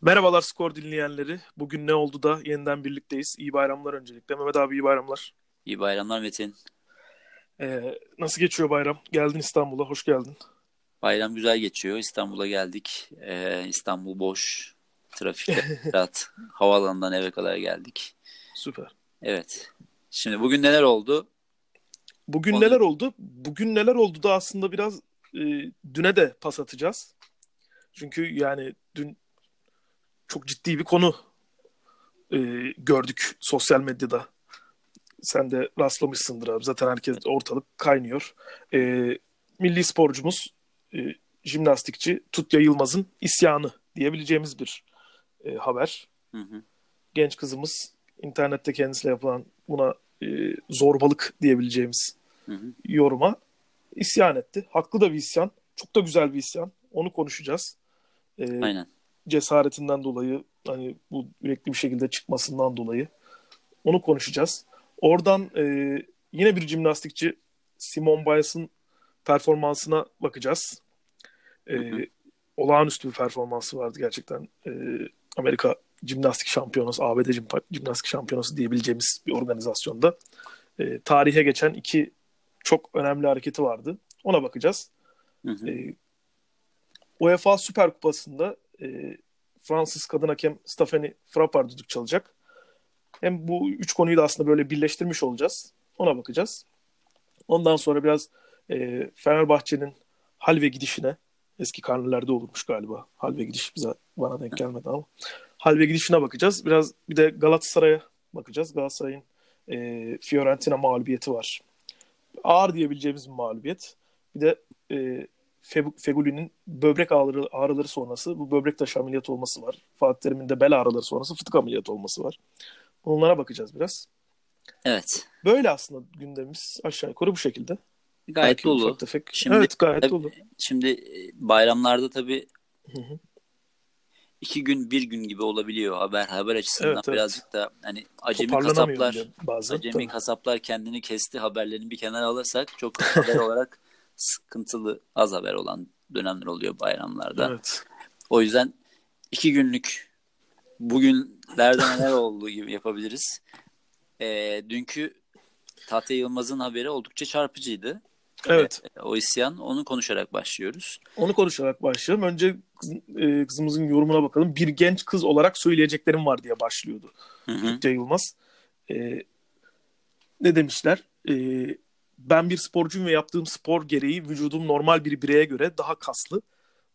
Merhabalar skor dinleyenleri. Bugün ne oldu da yeniden birlikteyiz. İyi bayramlar öncelikle. Mehmet abi iyi bayramlar. İyi bayramlar Metin. Ee, nasıl geçiyor bayram? Geldin İstanbul'a, hoş geldin. Bayram güzel geçiyor. İstanbul'a geldik. Ee, İstanbul boş. Trafikte rahat. Havaalanından eve kadar geldik. Süper. Evet. Şimdi bugün neler oldu? Bugün Onu- neler oldu? Bugün neler oldu da aslında biraz e, düne de pas atacağız. Çünkü yani dün çok ciddi bir konu e, gördük sosyal medyada. Sen de rastlamışsındır abi. Zaten herkes ortalık kaynıyor. E, milli sporcumuz, e, jimnastikçi Tutya Yılmaz'ın isyanı diyebileceğimiz bir e, haber. Hı hı. Genç kızımız internette kendisiyle yapılan buna e, zorbalık diyebileceğimiz Hı hı. yoruma isyan etti. Haklı da bir isyan. Çok da güzel bir isyan. Onu konuşacağız. Ee, Aynen. cesaretinden dolayı hani bu yürekli bir şekilde çıkmasından dolayı onu konuşacağız. Oradan e, yine bir jimnastikçi Simon Biles'ın performansına bakacağız. E, Hı hı. olağanüstü bir performansı vardı gerçekten. E, Amerika Jimnastik Şampiyonası, ABD Jim- Jimnastik Şampiyonası diyebileceğimiz bir organizasyonda e, tarihe geçen iki çok önemli hareketi vardı. Ona bakacağız. Hı hı. E, UEFA Süper Kupası'nda e, Fransız kadın hakem Stephanie Frappard düdük çalacak. Hem bu üç konuyu da aslında böyle birleştirmiş olacağız. Ona bakacağız. Ondan sonra biraz e, Fenerbahçe'nin hal ve gidişine eski karnelerde olurmuş galiba. Hal ve gidiş bize bana denk gelmedi ama. Hal ve gidişine bakacağız. Biraz bir de Galatasaray'a bakacağız. Galatasaray'ın e, Fiorentina mağlubiyeti var. Ağır diyebileceğimiz bir mağlubiyet. Bir de e, Fe- Feguli'nin böbrek ağrıları, ağrıları sonrası bu böbrek taşı ameliyatı olması var. Fatih Terim'in de bel ağrıları sonrası fıtık ameliyatı olması var. Bunlara bakacağız biraz. Evet. Böyle aslında gündemimiz aşağı yukarı bu şekilde. Gayet Belki dolu. tefek. Şimdi- evet gayet Tabii- dolu. Şimdi bayramlarda tabii Hı hı. İki gün bir gün gibi olabiliyor haber haber açısından Evet, evet. birazcık da hani acemi kasaplar bazen. acemi Tabii. kasaplar kendini kesti haberlerini bir kenara alırsak çok haber olarak sıkıntılı az haber olan dönemler oluyor bayramlarda. Evet. O yüzden iki günlük bugünlerde neler olduğu gibi yapabiliriz. Ee, dünkü Tatya Yılmaz'ın haberi oldukça çarpıcıydı. Evet. Ee, o isyan onu konuşarak başlıyoruz. Onu konuşarak başlayalım. Önce e, kızımızın yorumuna bakalım. Bir genç kız olarak söyleyeceklerim var diye başlıyordu. Hı hı. Türkçe Yılmaz. E, ne demişler? E, ben bir sporcuyum ve yaptığım spor gereği vücudum normal bir bireye göre daha kaslı.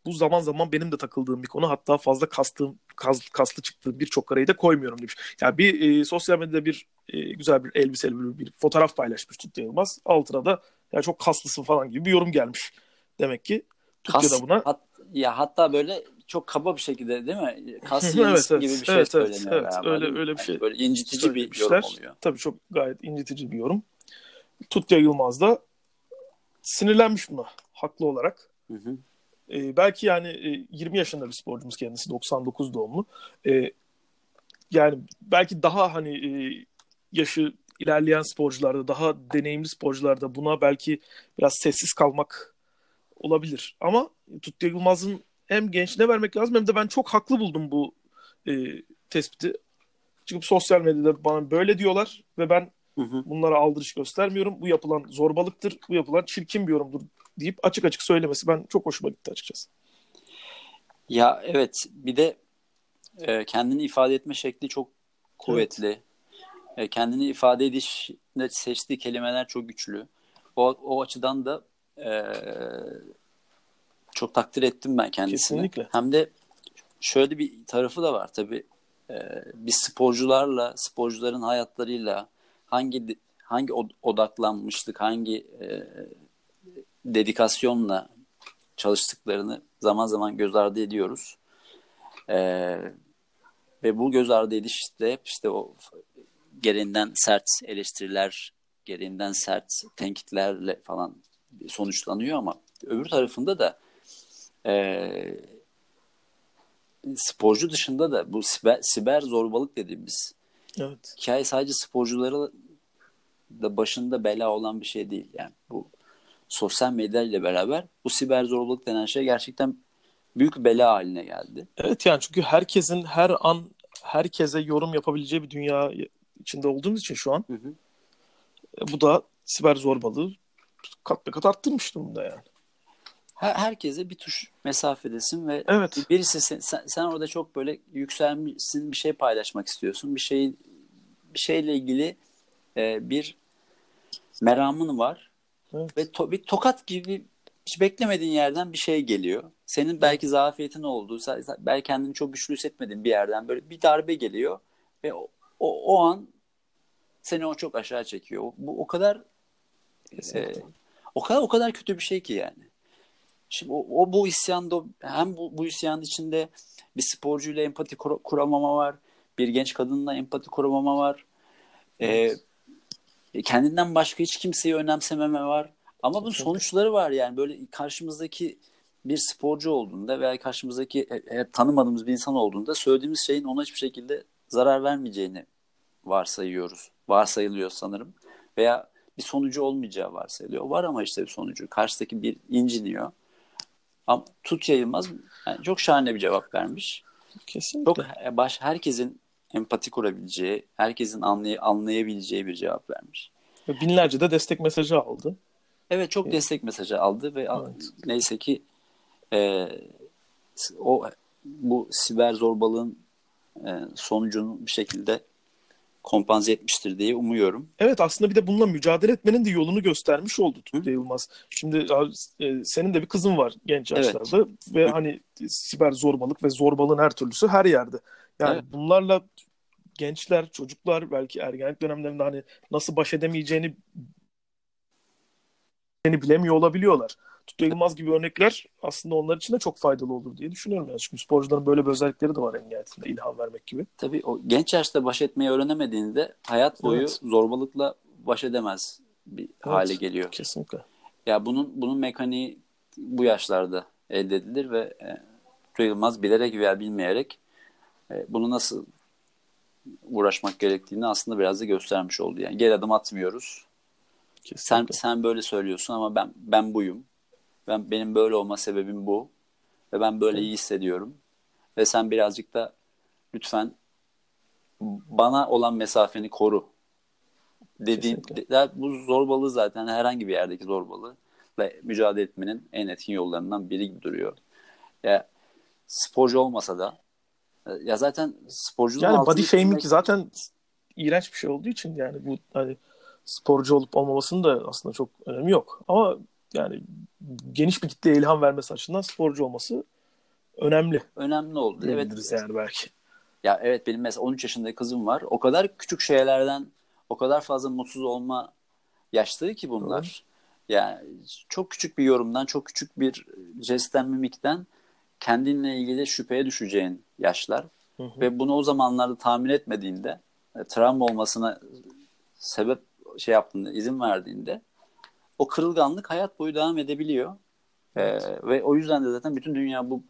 Bu zaman zaman benim de takıldığım bir konu. Hatta fazla kastığım, kas, kaslı çıktığım birçok kareyi de koymuyorum demiş. Yani bir e, sosyal medyada bir e, güzel bir elbiseli bir, bir fotoğraf paylaşmış Tutya Yılmaz. Altına da ya çok kaslısın falan gibi bir yorum gelmiş. Demek ki Tutya Kas, buna hat- ya hatta böyle çok kaba bir şekilde değil mi? Kas Evet, evet. gibi bir şey Evet, evet, söyleniyor evet. galiba, Öyle- öyle bir Yani şey Böyle incitici bir yorum oluyor. Tabii çok gayet incitici bir yorum. Tutya Yılmaz da sinirlenmiş buna haklı olarak. Hı hı. Ee, belki yani e, 20 yaşında bir sporcumuz kendisi 99 doğumlu. Ee, yani belki daha hani e, yaşı ilerleyen sporcularda daha deneyimli sporcularda buna belki biraz sessiz kalmak olabilir. Ama Tutya Yılmaz'ın hem gençliğine vermek lazım hem de ben çok haklı buldum bu e, tespiti. Çıkıp sosyal medyada bana böyle diyorlar ve ben Hı hı. bunlara aldırış göstermiyorum. Bu yapılan zorbalıktır, bu yapılan çirkin bir yorumdur deyip açık açık söylemesi ben çok hoşuma gitti açıkçası. Ya evet bir de e, kendini ifade etme şekli çok kuvvetli. E, kendini ifade edişinde seçtiği kelimeler çok güçlü. O, o açıdan da e, çok takdir ettim ben kendisini. Kesinlikle. Hem de şöyle bir tarafı da var tabii. E, biz sporcularla, sporcuların hayatlarıyla hangi hangi od- odaklanmışlık, hangi e, dedikasyonla çalıştıklarını zaman zaman göz ardı ediyoruz. Ee, ve bu göz ardı edişte işte o gereğinden sert eleştiriler, gereğinden sert tenkitlerle falan sonuçlanıyor ama öbür tarafında da e, sporcu dışında da bu siber, siber zorbalık dediğimiz Evet. hikaye sadece sporcuları da başında bela olan bir şey değil. Yani bu sosyal medya ile beraber bu siber zorbalık denen şey gerçekten büyük bela haline geldi. Evet yani çünkü herkesin her an herkese yorum yapabileceği bir dünya içinde olduğumuz için şu an Hı hı. e, bu da siber zorbalığı kat be kat arttırmış durumda yani. Her, herkese bir tuş mesafedesin ve Evet. birisi sen, sen, sen orada çok böyle yükselmişsin bir şey paylaşmak istiyorsun. Bir şey bir şeyle ilgili e, bir meramın var Evet. ve to- bir tokat gibi hiç beklemediğin yerden bir şey geliyor. Senin belki zafiyetin olduğu, belki kendini çok güçlü hissetmediğin bir yerden böyle bir darbe geliyor ve o, o, an seni o çok aşağı çekiyor. Bu o kadar Kesinlikle. e, o kadar o kadar kötü bir şey ki yani. Şimdi o, o bu isyanda hem bu, bu isyanın içinde bir sporcuyla empati kur- kuramama var. Bir genç kadınla empati kuramama var. Evet. Ee, kendinden başka hiç kimseyi önemsememe var. Ama bunun Kesinlikle. sonuçları var yani böyle karşımızdaki bir sporcu olduğunda veya karşımızdaki e- e, tanımadığımız bir insan olduğunda söylediğimiz şeyin ona hiçbir şekilde zarar vermeyeceğini varsayıyoruz. Varsayılıyor sanırım. Veya bir sonucu olmayacağı varsayılıyor. Var ama işte bir sonucu. Karşıdaki bir inciniyor. Ama Tut Yayılmaz yani çok şahane bir cevap vermiş. Kesinlikle. Çok e, baş herkesin empati kurabileceği, herkesin anlay anlayabileceği bir cevap vermiş. Ve binlerce de destek mesajı aldı. Evet çok Evet. destek mesajı aldı ve Evet. neyse ki e, o bu siber zorbalığın e, sonucunu bir şekilde kompanze etmiştir diye umuyorum. Evet aslında bir de bununla mücadele etmenin de yolunu göstermiş oldu? Tutku Yılmaz. Şimdi abi, e, senin de bir kızın var genç Evet. yaşlarda ve hani siber zorbalık ve zorbalığın her türlüsü her yerde. Yani Evet. bunlarla gençler, çocuklar belki ergenlik dönemlerinde hani nasıl baş edemeyeceğini bilemiyor olabiliyorlar. Tutku Yılmaz gibi örnekler aslında onlar için de çok faydalı olur diye düşünüyorum. Yani. Çünkü sporcuların böyle bir özellikleri de var en nihayetinde ilham vermek gibi. Tabii o genç yaşta baş etmeyi öğrenemediğinde hayat boyu Evet. zorbalıkla baş edemez bir hale geliyor. Kesinlikle. Ya bunun bunun mekaniği bu yaşlarda elde edilir ve e, Tutku Yılmaz bilerek veya bilmeyerek e, bunu nasıl uğraşmak gerektiğini aslında biraz da göstermiş oldu. Yani geri adım atmıyoruz. Sen Kesinlikle. sen böyle söylüyorsun ama ben ben buyum. Ben benim böyle olma sebebim bu ve ben böyle iyi hissediyorum. Ve sen birazcık da lütfen bana olan mesafeni koru. Dediğin de- bu zorbalığı zaten herhangi bir yerdeki zorbalığı ve mücadele etmenin en etkin yollarından biri gibi duruyor. Ya sporcu olmasa da ya zaten sporcunun Yani body shaming çizmek- zaten iğrenç bir şey olduğu için yani bu hani sporcu olup olmamasının da aslında çok önemi yok. Ama yani geniş bir kitleye ilham vermesi açısından sporcu olması önemli. önemli oldu. Evet. yani belki. Ya evet benim mesela 13 yaşında kızım var. O kadar küçük şeylerden o kadar fazla mutsuz olma yaşları ki bunlar. Yani çok küçük bir yorumdan, çok küçük bir jestten, mimikten kendinle ilgili şüpheye düşeceğin yaşlar. Hı hı. Ve bunu o zamanlarda tahmin etmediğinde, e, travma olmasına sebep şey yaptığında, izin verdiğinde o kırılganlık hayat boyu devam edebiliyor. Ee, ve o yüzden de zaten bütün dünya bu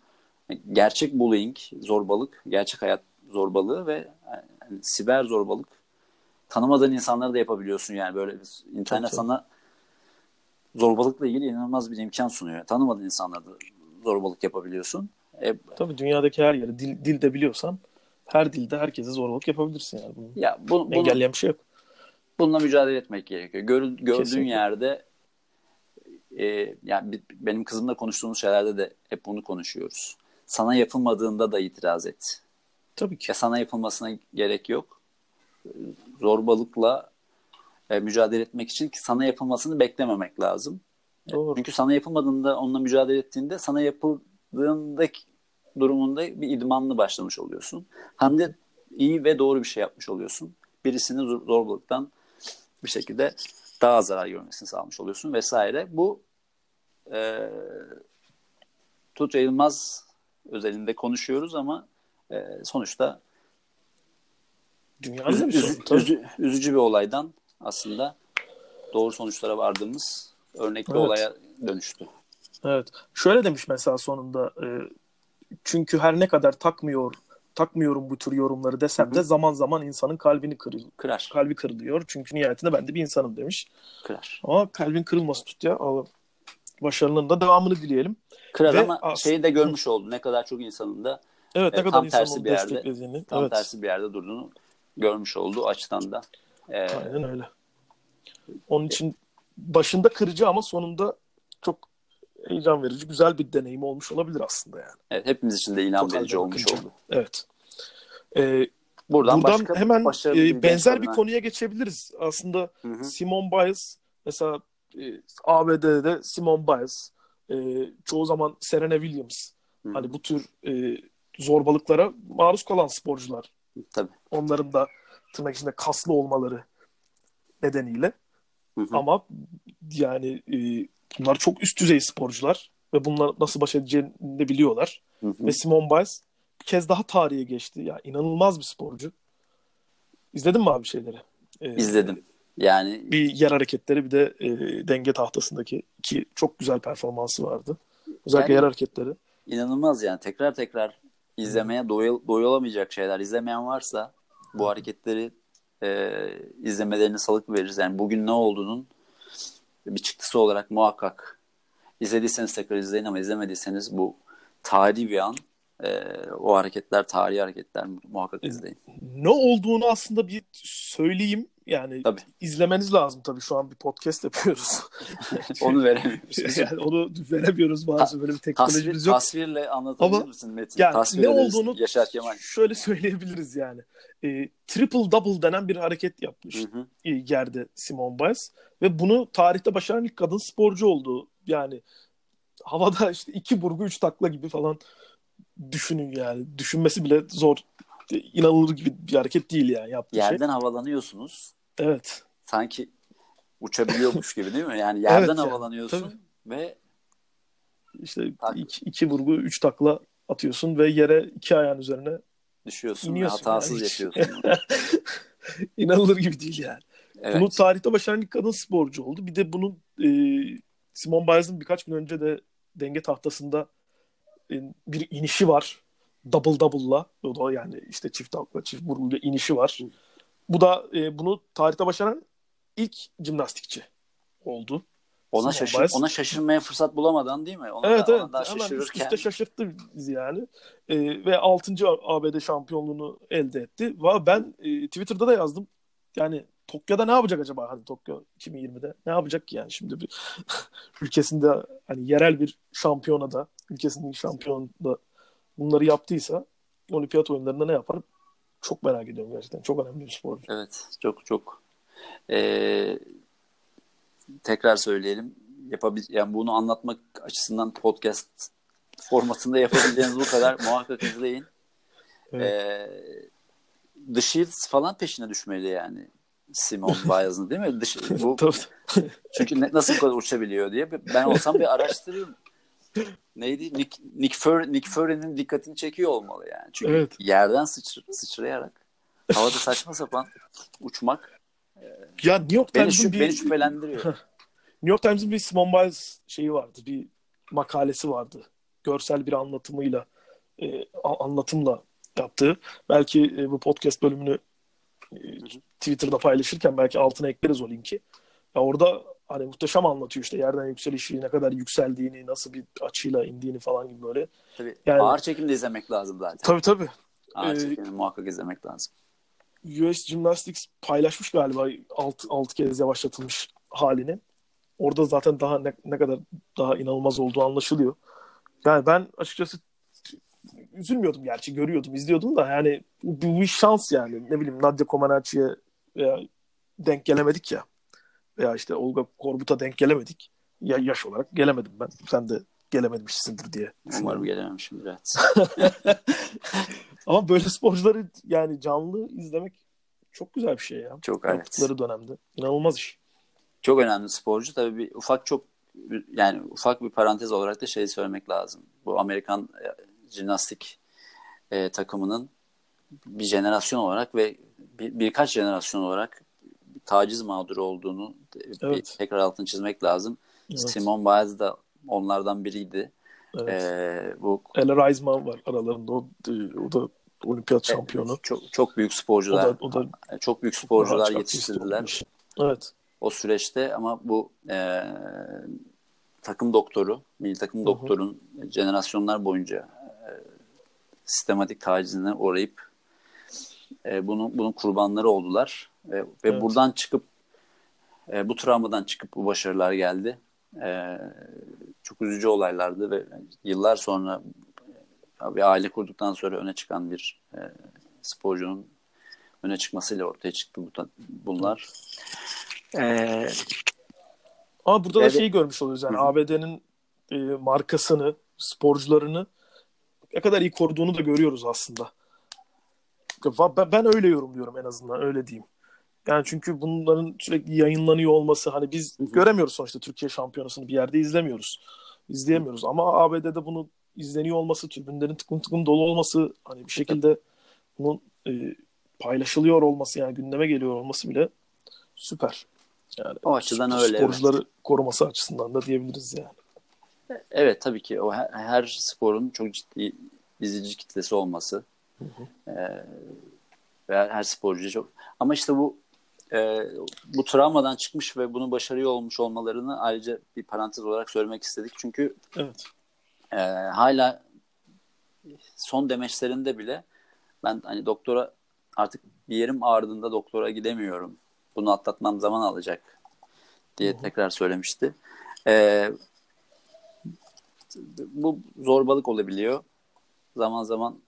gerçek bullying, zorbalık, gerçek hayat zorbalığı ve yani siber zorbalık tanımadığın insanları da yapabiliyorsun yani böyle internet tabii. sana zorbalıkla ilgili inanılmaz bir imkan sunuyor. Tanımadığın insanlara da zorbalık yapabiliyorsun. E, Tabii dünyadaki her yeri dil, dil de biliyorsan her dilde herkese zorbalık yapabilirsin yani. Bunu ya bu, bunu, engelleyen bir şey yok. bununla mücadele etmek gerekiyor. Gör, gördüğün Kesinlikle. yerde e, yani benim kızımla konuştuğumuz şeylerde de hep bunu konuşuyoruz. Sana yapılmadığında da itiraz et. Tabii ki. Ya sana yapılmasına gerek yok. Zorbalıkla e, mücadele etmek için ki sana yapılmasını beklememek lazım. Doğru. Çünkü sana yapılmadığında onunla mücadele ettiğinde sana yapıldığındaki durumunda bir idmanlı başlamış oluyorsun. Hem de iyi ve doğru bir şey yapmış oluyorsun. Birisini zor- zorbalıktan bir şekilde daha az zarar görmesini sağlamış oluyorsun vesaire. Bu e, Tut Yayılmaz özelinde konuşuyoruz ama e, sonuçta Dünyanın üzü- üzü- üzü- üzücü bir olaydan aslında doğru sonuçlara vardığımız örnek bir Evet. olaya dönüştü. Evet. Şöyle demiş mesela sonunda e, çünkü her ne kadar takmıyor takmıyorum bu tür yorumları desem de zaman zaman insanın kalbini kırıl Kırar. kalbi kırılıyor. Çünkü nihayetinde ben de bir insanım demiş. Kırar. Ama kalbin kırılması tut ya. Başarının da devamını dileyelim. Kral Ve ama as- şeyi de görmüş oldu. Ne kadar çok insanın da Evet ne Evet, kadar tam tersi bir yerde- tam evet. tersi bir yerde durduğunu görmüş oldu açıdan da. Ee, Aynen öyle. Onun için başında kırıcı ama sonunda çok heyecan verici, güzel bir deneyim olmuş olabilir aslında yani. evet, hepimiz için de ilham Çok verici olmuş bakınca. oldu. Evet. Ee, Buradan, buradan başka hemen e, benzer bir konuya geçebiliriz. Aslında Hı hı. Simone Biles mesela e, ABD'de de Simone Biles e, çoğu zaman Serena Williams hı. hani bu tür e, zorbalıklara maruz kalan sporcular. Tabii. Onların da tırnak içinde kaslı olmaları nedeniyle. Hı hı. Ama yani e, bunlar çok üst düzey sporcular ve bunlar nasıl baş edeceğini de biliyorlar. Hı hı. Ve Simone Biles bir kez daha tarihe geçti. Ya inanılmaz bir sporcu. İzledin mi abi şeyleri? Ee, İzledim. Yani Bir yer hareketleri bir de e, denge tahtasındaki iki çok güzel performansı vardı. Özellikle Yani- yer hareketleri. inanılmaz yani tekrar tekrar izlemeye doyul, doyulamayacak şeyler. İzlemeyen varsa bu hareketleri e, izlemelerini salık veririz. Yani bugün ne olduğunun bir çıktısı olarak muhakkak izlediyseniz tekrar izleyin ama izlemediyseniz bu tarihi bir an. E, o hareketler tarihi hareketler muhakkak izleyin. Ne olduğunu aslında bir söyleyeyim. Yani Tabii. izlemeniz lazım tabii. Şu an bir podcast yapıyoruz. Onu veremiyoruz. yani onu veremiyoruz maalesef. Böyle bir Tasvir, teknolojimiz yok. tasvirle anlatabilir Ama misin Metin? Yani Tasvir ne olduğunu Yaşar Kemal. şöyle söyleyebiliriz yani. E, triple double denen bir hareket yapmış Hı hı. e, yerde Simone Biles ve bunu tarihte başaran ilk kadın sporcu oldu. Yani havada işte iki burgu üç takla gibi falan düşünün yani. Düşünmesi bile zor. İnanılır gibi bir hareket değil yani yaptığı şey. Yerden havalanıyorsunuz. Evet. sanki uçabiliyormuş gibi değil mi? Yani yerden Evet yani, havalanıyorsun tabii. ve İşte iki, iki vurgu üç takla atıyorsun ve yere iki ayağın üzerine düşüyorsun İniyorsun ve hatasız yani yapıyorsun. inanılır gibi değil yani. Evet. Bunu tarihte başaran ilk kadın sporcu oldu. Bir de bunun e, Simone Biles'ın birkaç gün önce de denge tahtasında e, bir inişi var. Double double'la. O da yani işte çift takla, çift vurguyla inişi var. Bu da e, bunu tarihte başaran ilk jimnastikçi oldu. ona Simone şaşır Biles. ona şaşırmaya fırsat bulamadan değil mi? Ona Evet da, evet. ona da Hemen üst şaşırırken üste şaşırttı bizi yani. E, ve 6. ABD şampiyonluğunu elde etti. Va ben e, Twitter'da da yazdım. Yani Tokyo'da ne yapacak acaba? Hani Tokyo 2020'de ne yapacak ki yani şimdi bir ülkesinde hani yerel bir şampiyonada ülkesinin şampiyonunda bunları yaptıysa olimpiyat oyunlarında ne yapar? Çok merak ediyorum gerçekten. Çok önemli bir sporcu. evet çok çok Ee, tekrar söyleyelim yapabil yani bunu anlatmak açısından podcast formatında yapabileceğiniz bu kadar muhakkak izleyin. Evet. Ee, The Shields falan peşine düşmeli yani. Simon Biles'ın değil mi? Dış, bu. Çünkü ne- nasıl bu kadar uçabiliyor diye ben olsam bir araştırırım. Neydi? Nick, Nick, Fury, Nick Fury'nin dikkatini çekiyor olmalı yani. Çünkü Evet. yerden sıçr sıçrayarak havada saçma sapan uçmak Ya New York beni, şüp, bir beni şüphelendiriyor. New York Times'ın bir Simone Biles şeyi vardı. Bir makalesi vardı. Görsel bir anlatımıyla e, anlatımla yaptığı. Belki e, bu podcast bölümünü e, Twitter'da paylaşırken belki altına ekleriz o linki. Ya orada hani muhteşem anlatıyor işte yerden yükselişi, ne kadar yükseldiğini, nasıl bir açıyla indiğini falan gibi böyle. Tabii, Yani- Ağır çekimde izlemek lazım zaten. Tabii tabii. Ağır Ee, çekimde muhakkak izlemek lazım. US Gymnastics paylaşmış galiba 6, 6 kez yavaşlatılmış halini. Orada zaten daha ne, ne kadar daha inanılmaz olduğu anlaşılıyor. Yani ben açıkçası üzülmüyordum gerçi görüyordum izliyordum da yani bu, bu bir şans yani ne bileyim Nadia Comaneci'ye denk gelemedik ya veya işte Olga Korbut'a denk gelemedik. Ya yaş olarak gelemedim ben. Sen de gelememişsindir diye. Umarım gelememişimdir. Evet. Ama böyle sporcuları yani canlı izlemek çok güzel bir şey ya. Çok evet. Yaptıkları dönemde. İnanılmaz iş. Çok önemli sporcu. Tabii bir ufak çok yani ufak bir parantez olarak da şey söylemek lazım. Bu Amerikan e, jimnastik e, takımının bir jenerasyon olarak ve bir, birkaç jenerasyon olarak taciz mağduru olduğunu bir Evet. tekrar altını çizmek lazım. Evet. Simon Biles da onlardan biriydi. Evet. E, bu Ella Reisman var aralarında. O, o da olimpiyat şampiyonu. çok çok büyük O sporcular, da, o da çok büyük sporcular yetiştirdiler. Evet. o süreçte ama bu e, takım doktoru, milli takım doktorun hı hı. jenerasyonlar boyunca e, sistematik tacizine uğrayıp e, bunun bunun kurbanları oldular ve, ve evet. buradan çıkıp e, bu travmadan çıkıp bu başarılar geldi. E, çok üzücü olaylardı ve yıllar sonra bir aile kurduktan sonra öne çıkan bir e, sporcunun öne çıkmasıyla ortaya çıktı bu, bunlar. Ee, Ama burada evet. da şeyi görmüş oluyoruz yani ABD'nin e, markasını, sporcularını ne kadar iyi koruduğunu da görüyoruz aslında. Ben öyle yorumluyorum en azından öyle diyeyim. Yani çünkü bunların sürekli yayınlanıyor olması hani biz hı hı. göremiyoruz sonuçta Türkiye şampiyonasını bir yerde izlemiyoruz. İzleyemiyoruz ama ABD'de bunu izleniyor olması, tribünlerin tıkım tıkım dolu olması hani bir şekilde bunun e, paylaşılıyor olması yani gündeme geliyor olması bile süper. Yani o açıdan öyle. Sporcuları evet. koruması açısından da diyebiliriz yani. Evet tabii ki o her, her sporun çok ciddi izleyici kitlesi olması. Hı hı. Ee, ve her sporcu çok ama işte bu e, bu travmadan çıkmış ve bunu başarıyor olmuş olmalarını ayrıca bir parantez olarak söylemek istedik. Çünkü evet. e, hala son demeçlerinde bile ben hani doktora artık bir yerim ağrıdığında doktora gidemiyorum. Bunu atlatmam zaman alacak diye tekrar söylemişti. E, bu zorbalık olabiliyor. Zaman zaman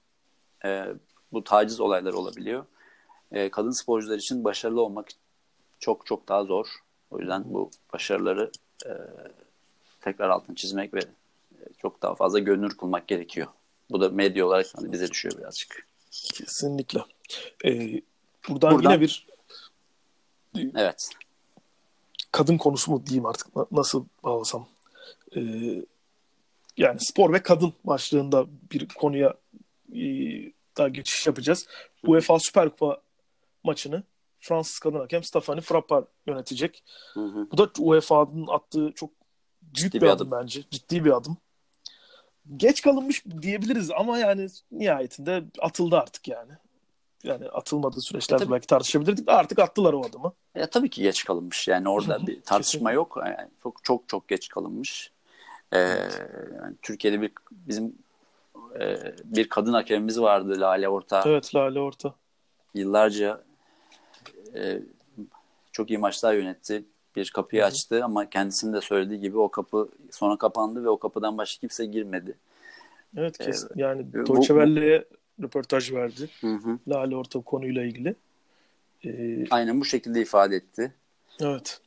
e, bu taciz olayları olabiliyor e, kadın sporcular için başarılı olmak çok çok daha zor. O yüzden bu başarıları e, tekrar altını çizmek ve e, çok daha fazla görünür kılmak gerekiyor. Bu da medya olarak hani bize düşüyor birazcık. Kesinlikle. Ee, buradan, buradan yine bir evet kadın konusu mu diyeyim artık nasıl bağlasam. Ee, yani spor ve kadın başlığında bir konuya daha geçiş yapacağız. UEFA Süper Kupa maçını Fransız kadın hakem Stefani Frappard yönetecek. Hı hı. Bu da UEFA'nın attığı çok büyük Ciddi bir, adım. adım bence. Ciddi bir adım. Geç kalınmış diyebiliriz ama yani nihayetinde atıldı artık yani. Yani atılmadığı süreçlerde e, belki tartışabilirdik. Artık attılar o adımı. Ya tabii ki geç kalınmış. Yani orada bir tartışma yok. Yani çok çok çok geç kalınmış. Ee, yani Türkiye'de bir bizim e, bir kadın hakemimiz vardı Lale Orta. Evet Lale Orta. Yıllarca e, çok iyi maçlar yönetti. Bir kapıyı Hı-hı. açtı ama kendisinin de söylediği gibi o kapı sonra kapandı ve o kapıdan başka kimse girmedi. Evet ee, kesin. Ee, yani Deutsche Welle'ye röportaj verdi. Hı-hı. Lale Orta konuyla ilgili. Ee, Aynen bu şekilde ifade etti. Evet.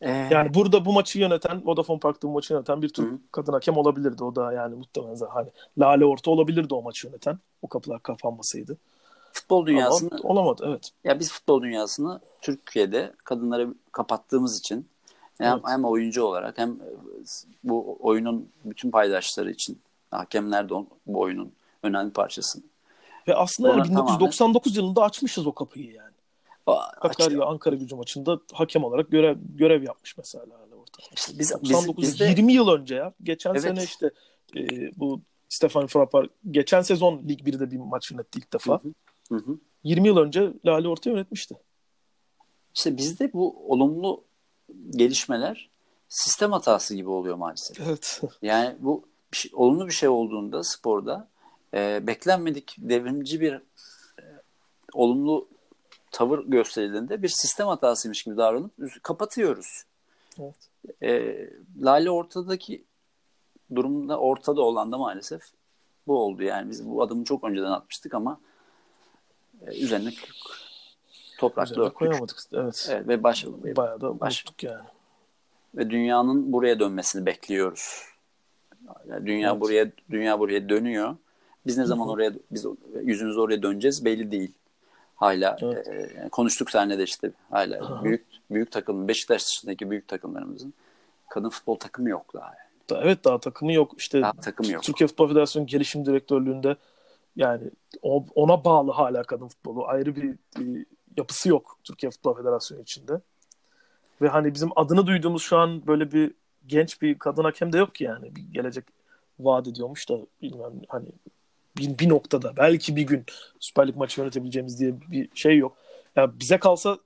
Ee... Yani burada bu maçı yöneten, Vodafone Park'ta bu maçı yöneten bir Türk Hı-hı. kadın hakem olabilirdi. O da yani muhtemelen hani Lale Orta olabilirdi o maçı yöneten. O kapılar kapanmasaydı futbol dünyasını Ama olamadı evet. Ya biz futbol dünyasını Türkiye'de kadınları kapattığımız için hem, evet. hem oyuncu olarak hem bu oyunun bütün paydaşları için hakemler de bu oyunun önemli parçası. Ve aslında yani 1999 tamamen... yılında açmışız o kapıyı yani. Hakkari Ankara gücü maçında hakem olarak görev görev yapmış mesela orada. İşte biz, 99 biz, biz de... 20 yıl önce ya. Geçen evet. sene işte e, bu Stefan Frappard geçen sezon Lig 1'de bir maç yönetti ilk defa. Hı hı. Hı hı. 20 yıl önce Lale Orta yönetmişti. İşte bizde bu olumlu gelişmeler sistem hatası gibi oluyor maalesef. Evet. Yani bu bir şey, olumlu bir şey olduğunda sporda e, beklenmedik devrimci bir e, olumlu tavır gösterildiğinde bir sistem hatasıymış gibi davranıp kapatıyoruz. Evet. E, Lale ortadaki durumda ortada olan da maalesef bu oldu. Yani biz bu adımı çok önceden atmıştık ama e, üzerine toprakla üzerine örtük. koyamadık. Evet. evet ve baş, Bayağı da baş, yani. Ve dünyanın buraya dönmesini bekliyoruz. Yani dünya evet. buraya dünya buraya dönüyor. Biz ne zaman oraya biz yüzümüz oraya döneceğiz belli değil. Hala evet. e, konuştuk seninle de işte hala Aha. büyük büyük takım Beşiktaş dışındaki büyük takımlarımızın kadın futbol takımı yok daha. Yani. Evet daha takımı yok. İşte daha takımı yok. Türkiye Futbol Federasyonu Gelişim Direktörlüğü'nde yani ona bağlı hala kadın futbolu. Ayrı bir, bir yapısı yok Türkiye Futbol Federasyonu içinde. Ve hani bizim adını duyduğumuz şu an böyle bir genç bir kadın hakem de yok ki yani. Bir gelecek vaat ediyormuş da bilmem hani bir, bir noktada belki bir gün Süper Lig maçı yönetebileceğimiz diye bir şey yok. Ya yani bize kalsa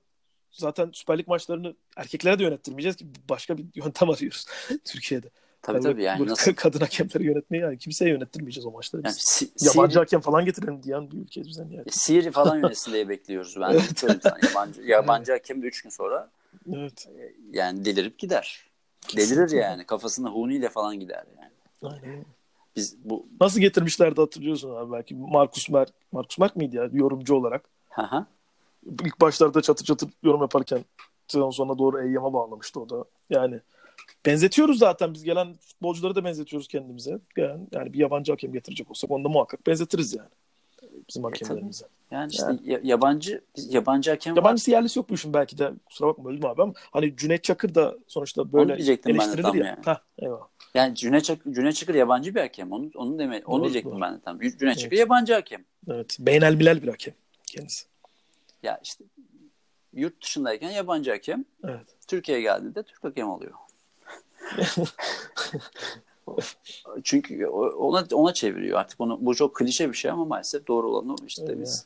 zaten Süper Lig maçlarını erkeklere de yönettirmeyeceğiz ki başka bir yöntem arıyoruz Türkiye'de. Tabii tabii yani nasıl? Kadın hakemleri yönetmeyi yani kimseye yönettirmeyeceğiz o maçları. Yani, si- Yabancı Siri, hakem falan getirelim diyen bir ülkeyiz biz yani. E, Siri falan yönetsin diye bekliyoruz. Ben evet. sana. Yabancı, yabancı hakem de 3 gün sonra evet. E, yani delirip gider. Delirir yani. Kafasına huniyle falan gider yani. Aynen. Biz bu Nasıl getirmişlerdi hatırlıyorsun abi belki. Markus Merk, Markus Merk miydi ya yorumcu olarak? Hı İlk başlarda çatır çatır yorum yaparken sezon sonuna doğru Eyyam'a bağlamıştı o da. Yani benzetiyoruz zaten biz gelen futbolcuları da benzetiyoruz kendimize. Yani, yani bir yabancı hakem getirecek olsak onu da muhakkak benzetiriz yani. Bizim hakemlerimize. E, yani işte yani. yabancı yabancı hakem Yabancısı var. yerlisi yok bu işin belki de kusura bakma böldüm abi ama hani Cüneyt Çakır da sonuçta böyle eleştirilir ya. Yani. Heh, eyvallah. Yani Cüneyt Çakır, Cüneyt Çakır yabancı bir hakem. Onu onu deme onu doğru, diyecektim doğru. ben de tam. Cüneyt evet. Çakır yabancı hakem. Evet. Beynel milel bir hakem kendisi. Ya işte yurt dışındayken yabancı hakem. Evet. Türkiye'ye geldiğinde Türk hakem oluyor. Çünkü ona ona çeviriyor artık onu bu çok klişe bir şey ama maalesef doğru olan o işte evet. biz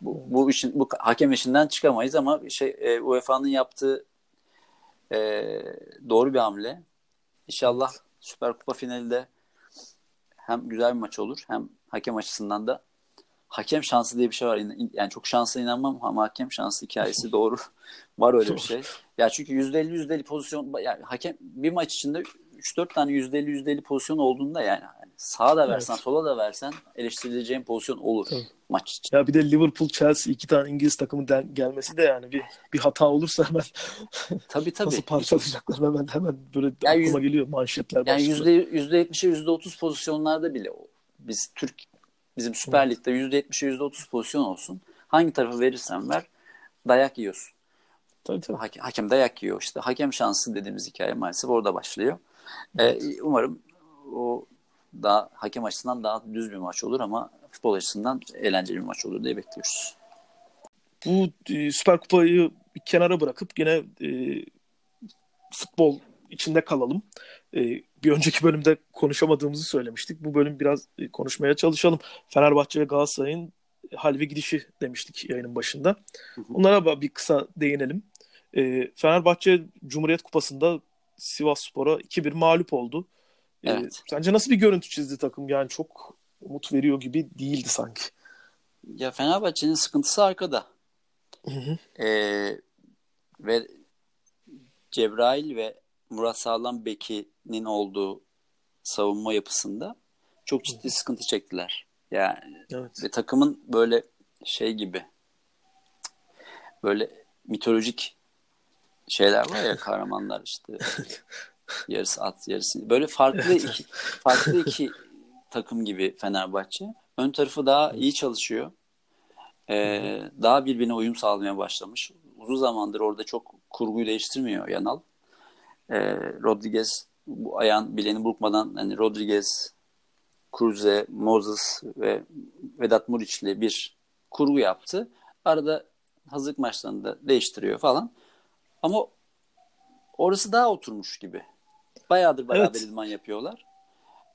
bu, bu işin bu hakem işinden çıkamayız ama şey e, UEFA'nın yaptığı e, doğru bir hamle. İnşallah. Süper Kupa finalinde hem güzel bir maç olur hem hakem açısından da hakem şansı diye bir şey var. Yani çok şanslı inanmam ama hakem şansı hikayesi doğru. var öyle bir şey. Ya çünkü %50 %50 pozisyon yani hakem bir maç içinde 3-4 tane %50 %50 pozisyon olduğunda yani hani sağa da versen evet. sola da versen eleştirileceğin pozisyon olur Tabii. maç için. Ya bir de Liverpool Chelsea iki tane İngiliz takımı gelmesi de yani bir bir hata olursa hemen tabii, tabii. nasıl parçalayacaklar hemen hemen böyle yani aklıma yüz, geliyor manşetler. Yani yüzde 70'e %30 pozisyonlarda bile biz Türk bizim Süper Lig'de %70'e %30 pozisyon olsun. Hangi tarafı verirsen ver dayak yiyorsun. Tabii tabii. Hakem, hakem dayak yiyor işte. Hakem şansı dediğimiz hikaye maalesef orada başlıyor. Evet. Ee, umarım o daha hakem açısından daha düz bir maç olur ama futbol açısından eğlenceli bir maç olur diye bekliyoruz. Bu e, Süper Kupayı bir kenara bırakıp yine e, futbol içinde kalalım. E, bir önceki bölümde konuşamadığımızı söylemiştik. Bu bölüm biraz e, konuşmaya çalışalım. Fenerbahçe ve Galatasaray'ın hal ve gidişi demiştik yayının başında. Onlara bir kısa değinelim. E, Fenerbahçe Cumhuriyet Kupası'nda Sivas Spor'a 2-1 mağlup oldu. Ee, evet. Ee, sence nasıl bir görüntü çizdi takım? Yani çok umut veriyor gibi değildi sanki. Ya Fenerbahçe'nin sıkıntısı arkada. Hı hı. Ee, ve Cebrail ve Murat Sağlam Beki'nin olduğu savunma yapısında çok ciddi hı. sıkıntı çektiler. Yani evet. ve takımın böyle şey gibi böyle mitolojik şeyler var ya kahramanlar işte yarısı at yarısı böyle farklı iki farklı iki takım gibi Fenerbahçe. Ön tarafı daha iyi çalışıyor. Ee, daha birbirine uyum sağlamaya başlamış. Uzun zamandır orada çok kurguyu değiştirmiyor Yanal. Ee, Rodriguez bu ayağın bileğini burkmadan hani Rodriguez, Cruze, Moses ve Vedat Muriç'le bir kurgu yaptı. Arada hazırlık maçlarında değiştiriyor falan. Ama orası daha oturmuş gibi. Bayağıdır beraber evet. idman yapıyorlar.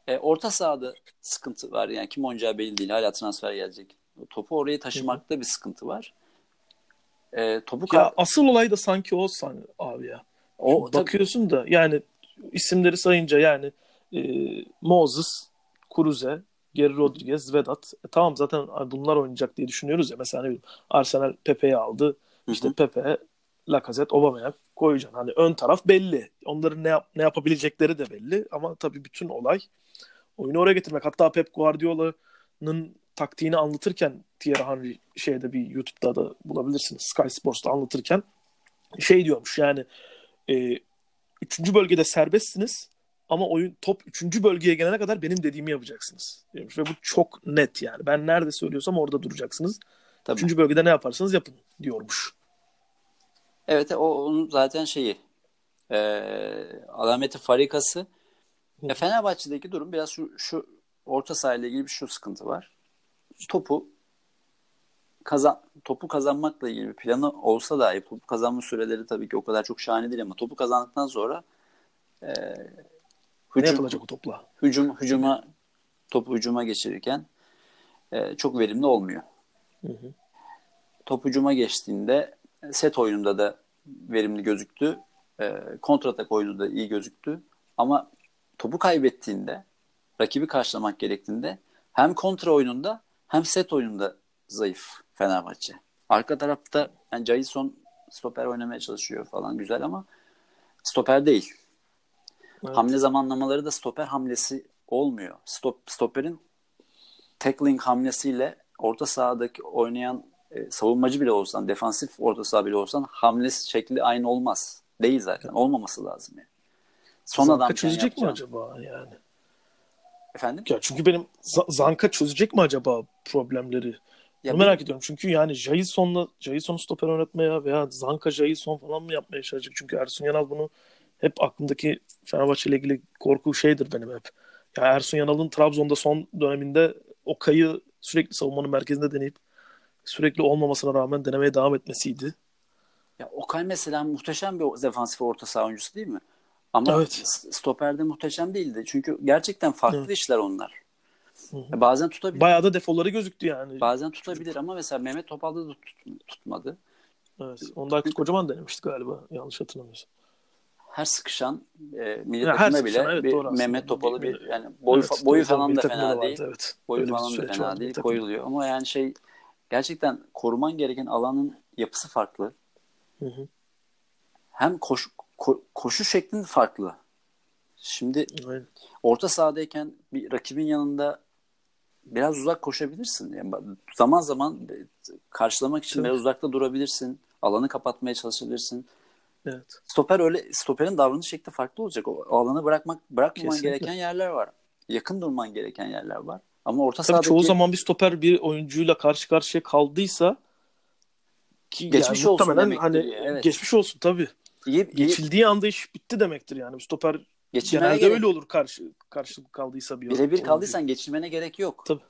E, orta sahada sıkıntı var. Yani kim oynayacağı belli değil. Hala transfer gelecek. Topu oraya taşımakta bir sıkıntı var. E, topu ya asıl olay da sanki o san abi ya. O bakıyorsun da yani isimleri sayınca yani e, Moses, Kuruze, Geri Rodriguez, Vedat. E, tamam zaten bunlar oynayacak diye düşünüyoruz ya. Mesela ne bileyim Arsenal Pepe'yi aldı. İşte Pepe Lacazette, Aubameyang koyacaksın. Hani ön taraf belli. Onların ne yap, ne yapabilecekleri de belli ama tabii bütün olay oyunu oraya getirmek. Hatta Pep Guardiola'nın taktiğini anlatırken Thierry Henry şeyde bir YouTube'da da bulabilirsiniz. Sky Sports'ta anlatırken şey diyormuş yani e, üçüncü bölgede serbestsiniz ama oyun top üçüncü bölgeye gelene kadar benim dediğimi yapacaksınız. Diyormuş. Ve bu çok net yani. Ben nerede söylüyorsam orada duracaksınız. Tabii. Üçüncü bölgede ne yaparsanız yapın diyormuş. Evet o onun zaten şeyi e, alameti farikası. E, Fenerbahçe'deki durum biraz şu, şu orta sahayla ilgili bir şu sıkıntı var. Topu kazan topu kazanmakla ilgili bir planı olsa da topu kazanma süreleri tabii ki o kadar çok şahane değil ama topu kazandıktan sonra e, hücum, ne yapılacak o topla? Hücum hücuma topu hücuma geçirirken e, çok verimli olmuyor. Hı hı. Top hücuma geçtiğinde set oyununda da verimli gözüktü. E, kontratak oyunu da iyi gözüktü. Ama topu kaybettiğinde rakibi karşılamak gerektiğinde hem kontra oyununda hem set oyununda zayıf Fenerbahçe. Arka tarafta yani Jason stoper oynamaya çalışıyor falan güzel ama stoper değil. Evet. Hamle zamanlamaları da stoper hamlesi olmuyor. Stop, stoperin tackling hamlesiyle orta sahadaki oynayan e, savunmacı bile olsan, defansif orta saha bile olsan hamle şekli aynı olmaz. Değil zaten. Olmaması lazım yani. Son Zanka adam çözecek mi acaba yani? Efendim? Ya çünkü benim Zanka çözecek mi acaba problemleri? Ya Bunu merak ediyorum. Çünkü yani Jason'la Jason'u stoper oynatmaya veya Zanka Jason falan mı yapmaya çalışacak? Çünkü Ersun Yanal bunu hep aklımdaki Fenerbahçe ile ilgili korku şeydir benim hep. Ya Ersun Yanal'ın Trabzon'da son döneminde o kayı sürekli savunmanın merkezinde deneyip sürekli olmamasına rağmen denemeye devam etmesiydi. Ya Okay mesela muhteşem bir defansif orta saha oyuncusu değil mi? Ama evet. stoperde muhteşem değildi. Çünkü gerçekten farklı evet. işler onlar. Hı-hı. Bazen tutabilir. Bayağı da defoları gözüktü yani. Bazen tutabilir ama mesela Mehmet Topal'da da tut, tutmadı. Evet. Onda Aykut Kocaman denemişti galiba. Yanlış hatırlamıyorsam. Her sıkışan e, milli ya takımda bile evet, bir Mehmet Topal'ı bir yani boyu, evet, boyu falan da fena değil. Evet. Boyu Öyle falan da fena değil. Koyuluyor. Ama yani şey gerçekten koruman gereken alanın yapısı farklı. Hı hı. Hem koş, ko, koşu şeklin farklı. Şimdi Aynen. orta sahadayken bir rakibin yanında biraz uzak koşabilirsin. Yani zaman zaman karşılamak için biraz uzakta durabilirsin. Alanı kapatmaya çalışabilirsin. Evet. Stoper öyle stoperin davranış şekli farklı olacak. O alanı bırakmak bırakmaman Kesinlikle. gereken yerler var. Yakın durman gereken yerler var. Ama orta Tabii sahadaki... çoğu zaman bir stoper bir oyuncuyla karşı karşıya kaldıysa ki geçmiş yani olsun demektir. Hani evet. geçmiş olsun tabii. İyi, Geçildiği iyi. anda iş bitti demektir yani. Stoper Geçirmene genelde gerek... öyle olur karşı karşılık kaldıysa bir Birebir kaldıysan geçirmene gerek yok. Tabii.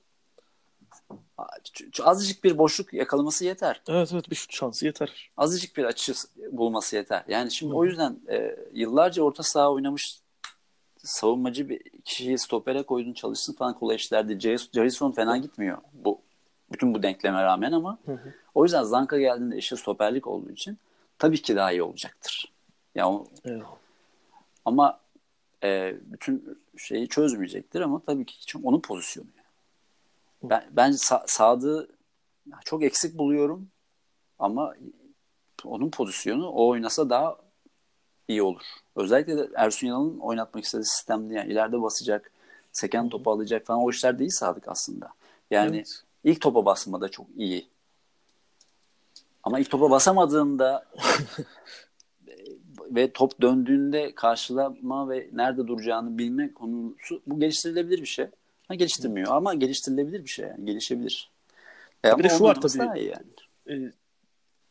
Azıcık bir boşluk yakalaması yeter. Evet evet bir şut şansı yeter. Azıcık bir açı bulması yeter. Yani şimdi Hı. o yüzden e, yıllarca orta saha oynamış savunmacı bir kişiyi stopere koydun çalışsın falan kolay işlerdi. Jason fena gitmiyor bu bütün bu denkleme rağmen ama hı hı. o yüzden Zanka geldiğinde işi stoperlik olduğu için tabii ki daha iyi olacaktır. Yani evet. ama e, bütün şeyi çözmeyecektir ama tabii ki onun pozisyonu. Ben, ben Sa- Sadık'ı çok eksik buluyorum ama onun pozisyonu o oynasa daha iyi olur. Özellikle de Ersun Yanal'ın oynatmak istediği sistemde yani ileride basacak, seken topu alacak falan o işler değil Sadık aslında. Yani evet. ilk topa basmada çok iyi. Ama ilk topa basamadığında ve top döndüğünde karşılama ve nerede duracağını bilme konusu bu geliştirilebilir bir şey. Ha, geliştirmiyor ama geliştirilebilir bir şey yani gelişebilir. E, bir de şu var tabii. Yani. E,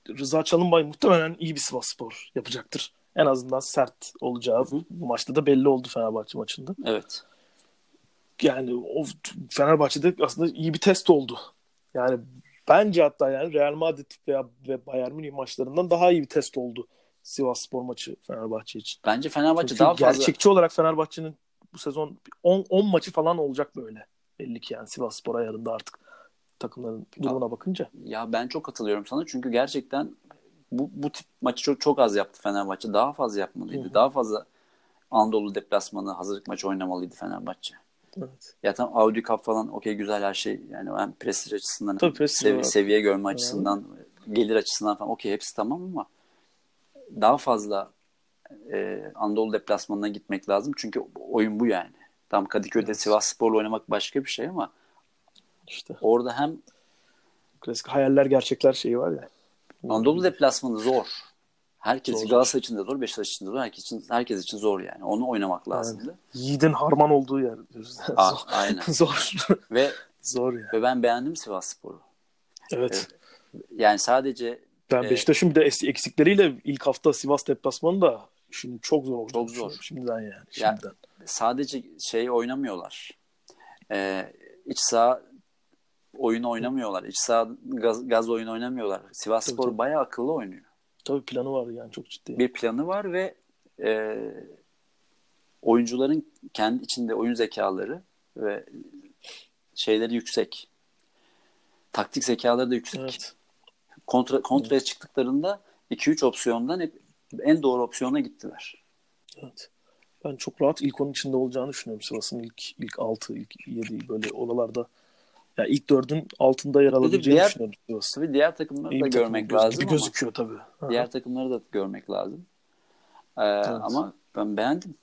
Rıza Çalınbay muhtemelen iyi bir Sivas Spor yapacaktır. En azından sert olacağı bu, bu maçta da belli oldu Fenerbahçe maçında. Evet. Yani o Fenerbahçe'de aslında iyi bir test oldu. Yani bence hatta yani Real Madrid veya ve Bayern Münih maçlarından daha iyi bir test oldu Sivas Spor maçı Fenerbahçe için. Bence Fenerbahçe Çünkü daha fazla gerçekçi olarak Fenerbahçe'nin bu sezon 10 10 maçı falan olacak böyle. Belli ki yani Sivas Spor ayarında artık takımların durumuna bakınca. Ya ben çok katılıyorum sana çünkü gerçekten bu, bu tip maçı çok, çok az yaptı Fenerbahçe. Daha fazla yapmalıydı. Hı-hı. Daha fazla Anadolu deplasmanı hazırlık maçı oynamalıydı Fenerbahçe. Evet. Ya tam Audi Cup falan okey güzel her şey. Yani hem prestij açısından Tabii, prestij sev- seviye görme açısından evet. gelir açısından falan okey hepsi tamam ama daha fazla e, Anadolu deplasmanına gitmek lazım. Çünkü oyun bu yani. Tam Kadıköy'de evet. Sivas Spor'la oynamak başka bir şey ama işte orada hem klasik hayaller gerçekler şeyi var ya. Anadolu deplasmanı zor. Herkes zor. Galatasaray için de zor, Beşiktaş için de zor. Herkes için, herkes için zor yani. Onu oynamak lazımdı. Yani. Yiğidin harman olduğu yer. Aa, zor. Aynen. zor. Ve zor yani. Ve ben beğendim Sivas Spor'u. Evet. Yani sadece ben e, Beşiktaş'ın bir de eksikleriyle ilk hafta Sivas deplasmanı da şimdi çok zor olacak. Çok zor. Şimdiden yani. Şimdiden. Yani, sadece şey oynamıyorlar. Ee, iç saha oyun oynamıyorlar. İç saha gaz, gaz oyun oynamıyorlar. Sivas Spor tabii. bayağı akıllı oynuyor. Tabii planı var yani çok ciddi. Bir planı var ve e, oyuncuların kendi içinde oyun zekaları ve şeyleri yüksek. Taktik zekaları da yüksek. Evet. Kontra, kontraya evet. çıktıklarında 2-3 opsiyondan hep en doğru opsiyona gittiler. Evet. Ben çok rahat ilk onun içinde olacağını düşünüyorum Sivas'ın ilk ilk 6, ilk 7 böyle oralarda. Yani ilk dördün altında yer alabileceğini diğer- düşünüyorum Sivas. Tabii diğer takımları İyi da görmek göz- lazım gibi ama gözüküyor tabii. Hı. diğer takımları da görmek lazım. Ee, Ama ben beğendim.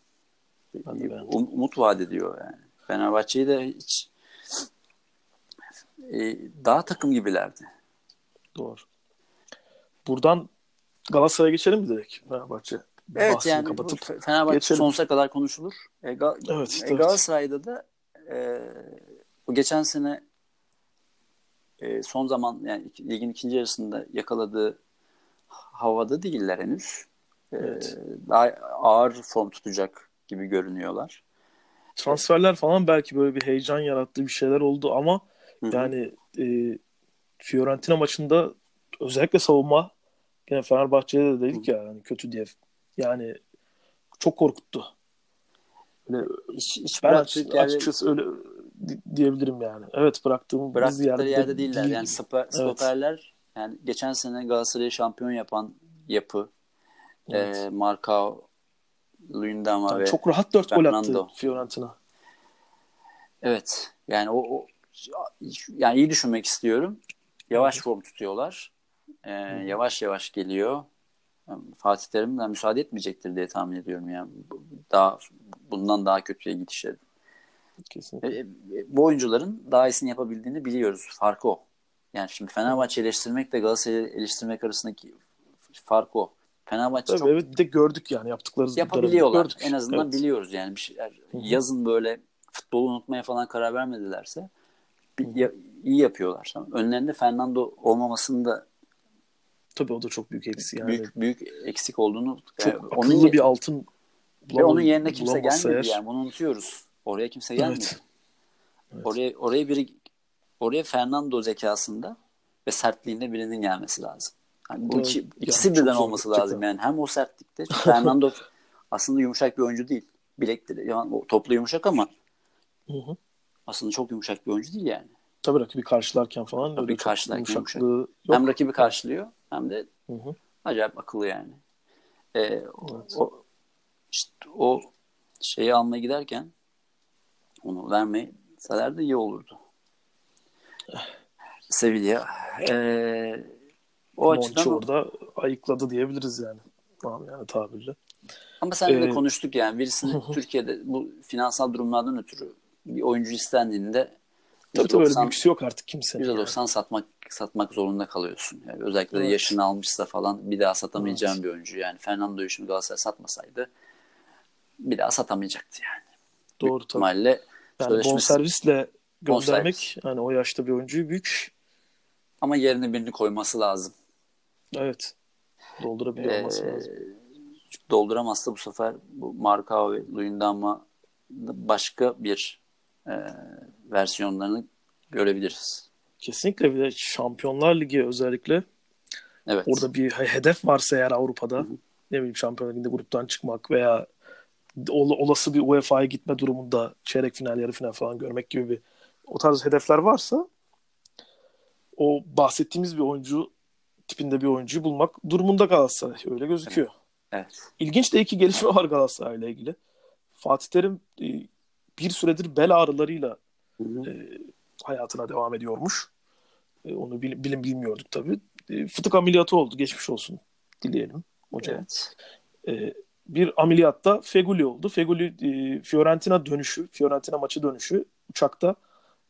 Ben de beğendim. Um- Umut vaat ediyor yani. Fenerbahçe'yi de hiç e, daha takım gibilerdi. Doğru. Buradan Galatasaray'a geçelim mi direkt Fenerbahçe? Evet yani kapatıp Fe- Fenerbahçe geçelim. sonsuza kadar konuşulur. E, Ga- Evet, e, evet. Galatasaray'da da e, bu geçen sene e, son zaman yani ligin ikinci yarısında yakaladığı havada değiller henüz. E, Evet. Daha ağır form tutacak gibi görünüyorlar. transferler falan belki böyle bir heyecan yarattığı bir şeyler oldu ama Hı hı. yani e, Fiorentina maçında özellikle savunma yine Fenerbahçe'de de dedik ya yani kötü diye. Yani çok korkuttu. Hiç, hiç ben açık- açıkçası öyle diyebilirim yani. Evet bıraktığım bıraktıkları yerde, değiller. değil. Yani stoper, stoperler yani geçen sene Galatasaray'ı şampiyon yapan yapı Evet. e, Marcao, Luyendama Yani ve çok rahat 4 gol attı Fiorentina. evet yani o, o yani iyi düşünmek istiyorum. Yavaş form tutuyorlar. E, yavaş yavaş geliyor. Fatih Terim'den müsaade etmeyecektir diye tahmin ediyorum yani. Daha bundan daha kötüye gidişleri. Kesinlikle. E, e, bu oyuncuların daha iyisini yapabildiğini biliyoruz. Farkı o. Yani şimdi Fenerbahçe eleştirmekle Galatasaray'ı eleştirmek arasındaki fark o. Fenerbahçe Tabii çok evet bir de gördük yani yaptıkları yapabiliyorlar. gördük. En azından Evet. biliyoruz yani bir şeyler. Yazın böyle futbolu unutmaya falan karar vermedilerse bir- ya- iyi yapıyorlar. Tamam. Önlerinde Fernando olmamasının da Tabii o da çok büyük eksi yani. büyük büyük eksik olduğunu çok yani akıllı onun, bir altın ve bulamadı- onun yerine kimse gelmedi eğer- yani bunu unutuyoruz. Oraya kimse gelmedi. Evet. Evet. Oraya oraya biri oraya Fernando zekasında ve sertliğinde birinin gelmesi lazım. Yani bu iki, Yani ikisi çok birden olması gerçekten. lazım yani. Hem o sertlikte Fernando aslında yumuşak bir oyuncu değil. Bilekleri yani o toplu yumuşak ama Hı hı. aslında çok yumuşak bir oyuncu değil yani. Tabii rakibi karşılarken falan Tabii öyle çok karşılarken yumuşaklığı yok. Hem rakibi karşılıyor hem de Hı hı. acayip akıllı yani. Ee, o, Evet. o, işte o şeyi almaya giderken onu vermeseler de iyi olurdu. Sevilla. Ee, o Monchi açıdan orada ayıkladı diyebiliriz yani. Tamam yani tabirle. ama seninle de Ee, konuştuk yani birisini Türkiye'de bu finansal durumlardan ötürü bir oyuncu istendiğinde Tabii tabii öyle bir %90 lüksü yok artık kimsenin. yani. %90 satmak satmak zorunda kalıyorsun. Yani özellikle de Evet. yaşını almışsa falan bir daha satamayacağın bir oyuncu. Yani Fernando'yu şimdi Galatasaray satmasaydı bir daha satamayacaktı yani. Doğru Büyük tabii. ihtimalle Yani bonservisle göndermek Bonservis. yani o yaşta bir oyuncuyu büyük ama yerine birini koyması lazım. Evet. Doldurabiliyor Ee, olması lazım. çünkü dolduramazsa bu sefer bu Marcao ve Luyendama başka bir e, versiyonlarını görebiliriz. Kesinlikle bir de Şampiyonlar Ligi özellikle Evet. orada bir he- hedef varsa eğer Avrupa'da ne bileyim Şampiyonlar Ligi'nde gruptan çıkmak veya ol- olası bir UEFA'ya gitme durumunda çeyrek final, yarı final falan görmek gibi bir o tarz hedefler varsa o bahsettiğimiz bir oyuncu tipinde bir oyuncuyu bulmak durumunda Galatasaray. Öyle gözüküyor. Evet. İlginç de iki gelişme var Galatasaray'la ilgili. Fatih Terim e, bir süredir bel ağrılarıyla Hı hı. e, hayatına devam ediyormuş. E, onu bil- bilim bilmiyorduk tabii. E, fıtık ameliyatı oldu. Geçmiş olsun dileyelim hocam. Evet. E, bir ameliyatta Feguli oldu. Feguli e, Fiorentina dönüşü, Fiorentina maçı dönüşü uçakta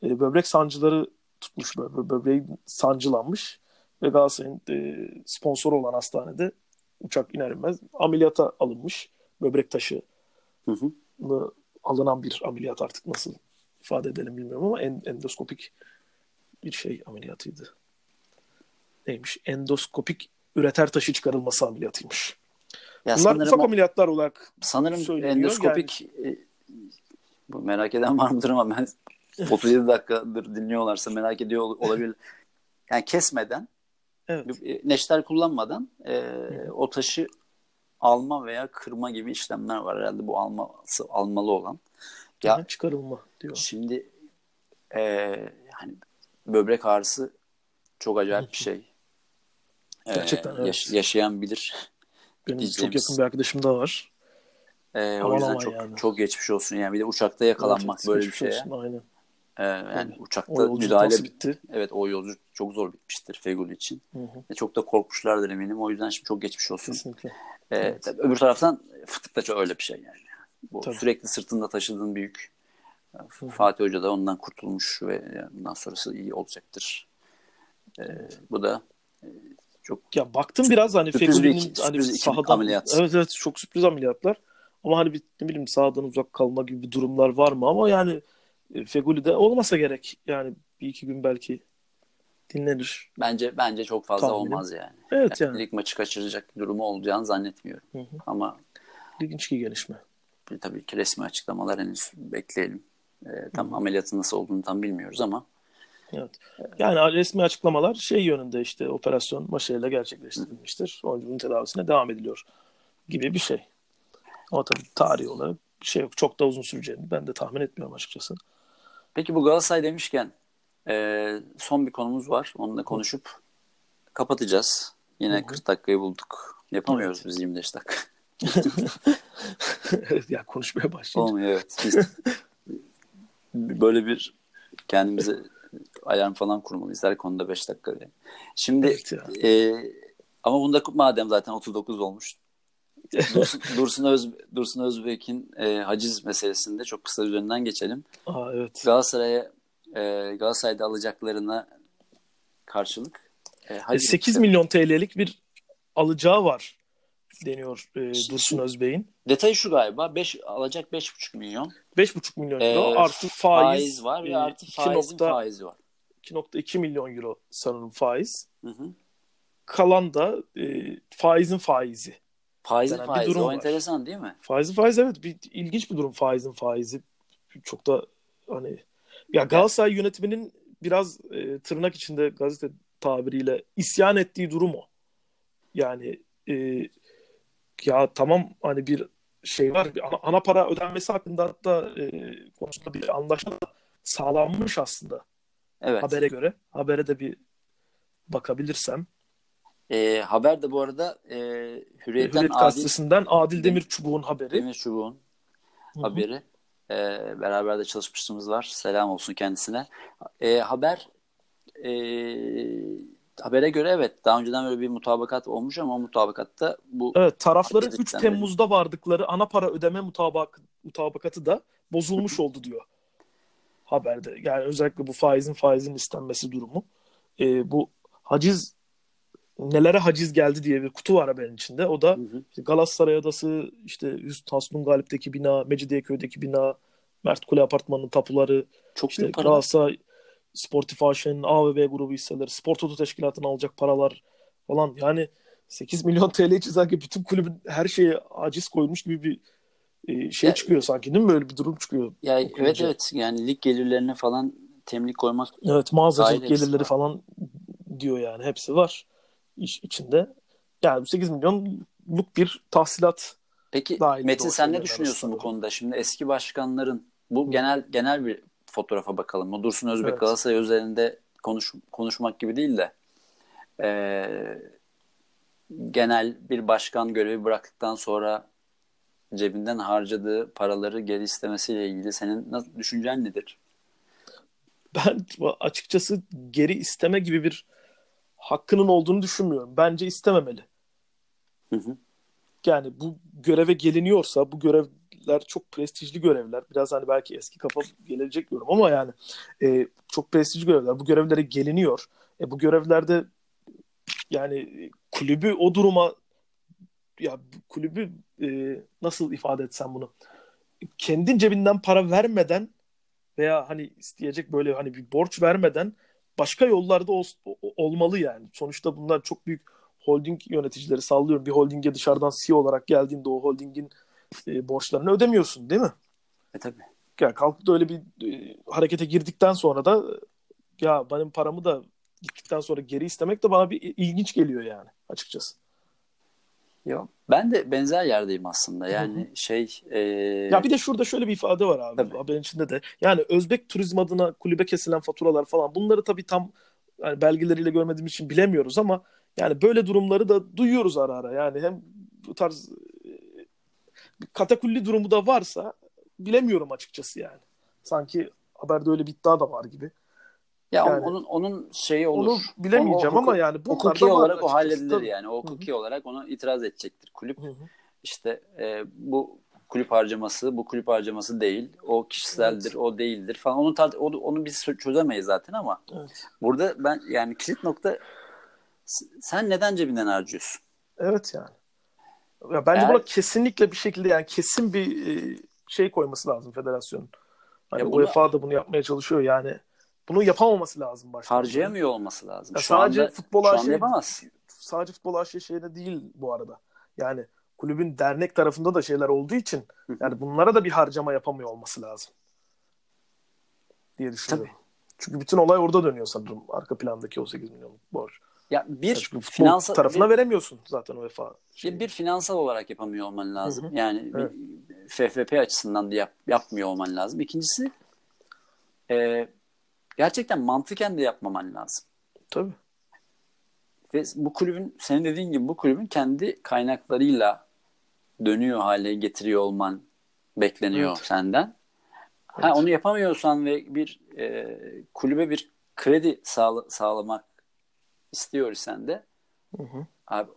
e, böbrek sancıları tutmuş. Bö- bö- böbreği sancılanmış ve Galatasaray'ın e, sponsoru olan hastanede uçak iner inmez ameliyata alınmış. Böbrek taşı Hı hı. alınan bir ameliyat artık nasıl ifade edelim bilmiyorum ama en, endoskopik bir şey ameliyatıydı. Neymiş? Endoskopik üreter taşı çıkarılması ameliyatıymış. Ya Bunlar sanırım ufak ameliyatlar olarak Sanırım endoskopik e, bu merak eden var mıdır ama ben 37 dakikadır dinliyorlarsa merak ediyor ol- olabilir. Yani kesmeden, evet. e, neşter kullanmadan e, o taşı alma veya kırma gibi işlemler var herhalde bu alması almalı olan. Ya Ya, çıkarılma diyor. şimdi e, yani böbrek ağrısı çok acayip bir şey. E, Gerçekten, evet. yaş- yaşayan bilir. Benim çok yakın bir arkadaşım da var. Ee, o yüzden aman çok yani. çok geçmiş olsun yani bir de uçakta yakalanmak Evet, böyle bir şeye. olsun, Aynen. Ee, yani O uçakta yolculuk müdahale bitti? evet o yolculuk çok zor bitmiştir Feguli için. Hı hı, Ve çok da korkmuşlardır eminim. O yüzden şimdi çok geçmiş olsun. kesinlikle. Ee, Evet. tabii öbür taraftan fıtık da çok öyle bir şey yani. Bu Tabii. sürekli sırtında taşıdığın bir yük. hı. Fatih Hoca da ondan kurtulmuş ve bundan sonrası iyi olacaktır. Ee, bu da e, çok Ya baktım biraz hani Fegüli'nin hani sahadan ameliyat. Evet evet çok sürpriz ameliyatlar. Ama hani bir ne bileyim sahadan uzak kalma gibi bir durumlar var mı ama yani e, Fegüli'de olmasa gerek. Yani bir iki gün belki dinlenir. bence bence çok fazla Tahminim. olmaz yani. Evet yani. yani. Lig maçı kaçıracak durumu olacağını zannetmiyorum. Hı hı. Ama İlginç bir gelişme. bir- tabii ki resmi açıklamalar henüz bekleyelim. Ee, tam ameliyatın nasıl olduğunu tam bilmiyoruz ama Evet. Yani resmi açıklamalar şey yönünde işte operasyon başarıyla gerçekleştirilmiştir. Oyuncunun tedavisine devam ediliyor gibi bir şey. Ama tabii tarihi olarak bir şey yok. Çok da uzun süreceğini ben de tahmin etmiyorum açıkçası. Peki bu Galatasaray demişken e, son bir konumuz var. Onunla konuşup kapatacağız. Yine Hı hı. 40 dakikayı bulduk. Yapamıyoruz biz 25 dakika. ya konuşmaya başlayınca. Olmuyor evet. Biz böyle bir kendimize alarm falan kurmalıyız. Her konuda 5 dakika diye. Şimdi Evet ya. e, ama bunda madem zaten 39 olmuş. Dursun, Dursun, Öz, Dursun Özbek'in e, haciz meselesinde çok kısa üzerinden geçelim. Aa, evet. Galatasaray'a e, Galatasaray'da alacaklarına karşılık e, E, haciz 8 milyon TL'lik bir alacağı var deniyor e, Dursun Özbey'in. Detayı şu galiba 5 alacak 5,5 milyon. 5,5 milyon E, euro artı faiz, faiz var ve e, artı faizin nokta- faizi var. 2.2 milyon euro sanırım faiz. Hı hı. Kalan da e, faizin faizi. Faizin bir faizi o var. enteresan değil mi? Faizin faizi evet bir ilginç bir durum faizin faizi. Çok da hani ya Galatasaray yönetiminin biraz e, tırnak içinde gazete tabiriyle isyan ettiği durum o. Yani e, ya tamam hani bir şey var bir ana, ana para ödenmesi hakkında hatta e, konusunda bir anlaşma da sağlanmış aslında Evet. habere göre. Habere de bir bakabilirsem. E, haber de bu arada e, Hürriyet'ten Hürriyet Adil Gazetesi'nden Adil Dem- Demir Çubuğ'un haberi. Demir Çubuğ'un haberi. E, beraber de çalışmışlığımız var. Selam olsun kendisine. E, haber e, habere göre evet daha önceden böyle bir mutabakat olmuş ama mutabakatta bu Evet tarafların Haciz 3 yüklenmeli. Temmuz'da vardıkları ana para ödeme mutabak mutabakatı da bozulmuş oldu diyor haberde. Yani özellikle bu faizin faizin istenmesi durumu. Ee, bu haciz nelere haciz geldi diye bir kutu var haberin içinde. O da Hı hı. işte Galatasaray Adası, işte Hüsnü Hasnun Galip'teki bina, Mecidiyeköy'deki bina, Mert Kule Apartmanı'nın tapuları, çok işte. Galatasaray Sportif AŞ'nin A ve B grubu hisseleri, Spor Toto Teşkilatı'na alacak paralar falan. Yani 8 milyon TL için sanki bütün kulübün her şeye aciz koymuş gibi bir e, şey Ya- çıkıyor sanki değil mi? Böyle bir durum çıkıyor. Ya evet okuyunca. evet yani lig gelirlerine falan temlik koymak Evet mağazacılık gelirleri var. falan diyor yani. Hepsi var iş içinde. Yani 8 milyonluk bir tahsilat Peki Metin sen ne düşünüyorsun bu arasında. konuda? Şimdi eski başkanların bu Hı. genel genel bir fotoğrafa bakalım. O Dursun Özbek Evet. Galatasaray üzerinde konuş, konuşmak gibi değil de eee, genel bir başkan görevi bıraktıktan sonra cebinden harcadığı paraları geri istemesiyle ilgili senin nasıl, düşüncen nedir? ben açıkçası geri isteme gibi bir hakkının olduğunu düşünmüyorum. Bence istememeli. Hı hı. Yani bu göreve geliniyorsa bu görevler çok prestijli görevler. Biraz hani belki eski kafa gelecek diyorum ama yani e, çok prestijli görevler. Bu görevlere geliniyor. E, bu görevlerde yani kulübü o duruma ya kulübü e, nasıl ifade etsem bunu? Kendin cebinden para vermeden veya hani isteyecek böyle hani bir borç vermeden başka yollarda ol- olmalı yani. Sonuçta bunlar çok büyük holding yöneticileri sallıyorum. Bir holdinge dışarıdan CEO olarak geldiğinde o holdingin e, borçlarını ödemiyorsun değil mi? E tabii. Yani kalkıp da öyle bir e, harekete girdikten sonra da ya benim paramı da gittikten sonra geri istemek de bana bir ilginç geliyor yani açıkçası. Ya ben de benzer yerdeyim aslında. Yani şey eee, Ya bir de şurada şöyle bir ifade var abi Tabii. haberin içinde de. Yani Özbek turizm adına kulübe kesilen faturalar falan bunları tabii tam yani belgeleriyle görmediğimiz için bilemiyoruz ama yani böyle durumları da duyuyoruz ara ara. Yani hem bu tarz e, katakulli durumu da varsa bilemiyorum açıkçası yani. Sanki haberde öyle bir iddia da var gibi. Ya Yani- onun onun şeyi olur. Onu bilemeyeceğim Onu- ama yani bunlar Hukuki olarak o halledilir Tabii. yani. O hukuki olarak onu itiraz edecektir kulüp. Hı hı. İşte e, bu kulüp harcaması, bu kulüp harcaması değil. O kişiseldir, Evet. o değildir falan. Onu tar- onu, onu biz çözemeyiz zaten ama Evet. burada ben yani kilit nokta sen neden cebinden harcıyorsun? Evet yani. Ya bence Eğer- buna kesinlikle bir şekilde yani kesin bir e, şey koyması lazım federasyonun. Hani Ya UEFA da bunu yapmaya çalışıyor yani. Bunu yapamaması lazım başta. Harcayamıyor olması lazım. Ya Şu sadece anda, futbol şu anda yapamaz. sadece futbol AŞ şeyde değil bu arada. Yani kulübün dernek tarafında da şeyler olduğu için yani bunlara da bir harcama yapamıyor olması lazım. Diye düşünüyorum. Çünkü bütün olay orada dönüyor sanırım. Arka plandaki o 8 milyonluk borç. Ya bir futbol finansal tarafına bir- veremiyorsun zaten UEFA. Bir, bir finansal olarak yapamıyor olman lazım. Hı hı. Yani Evet. FFP açısından da yap, yapmıyor olman lazım. İkincisi e, gerçekten mantıken de yapmaman lazım. Tabii. Ve bu kulübün senin dediğin gibi bu kulübün kendi kaynaklarıyla dönüyor hale getiriyor olman bekleniyor Evet. senden. Ha, Evet. onu yapamıyorsan ve bir e, kulübe bir kredi sağla- sağlamak istiyor isen de Hı hı. abi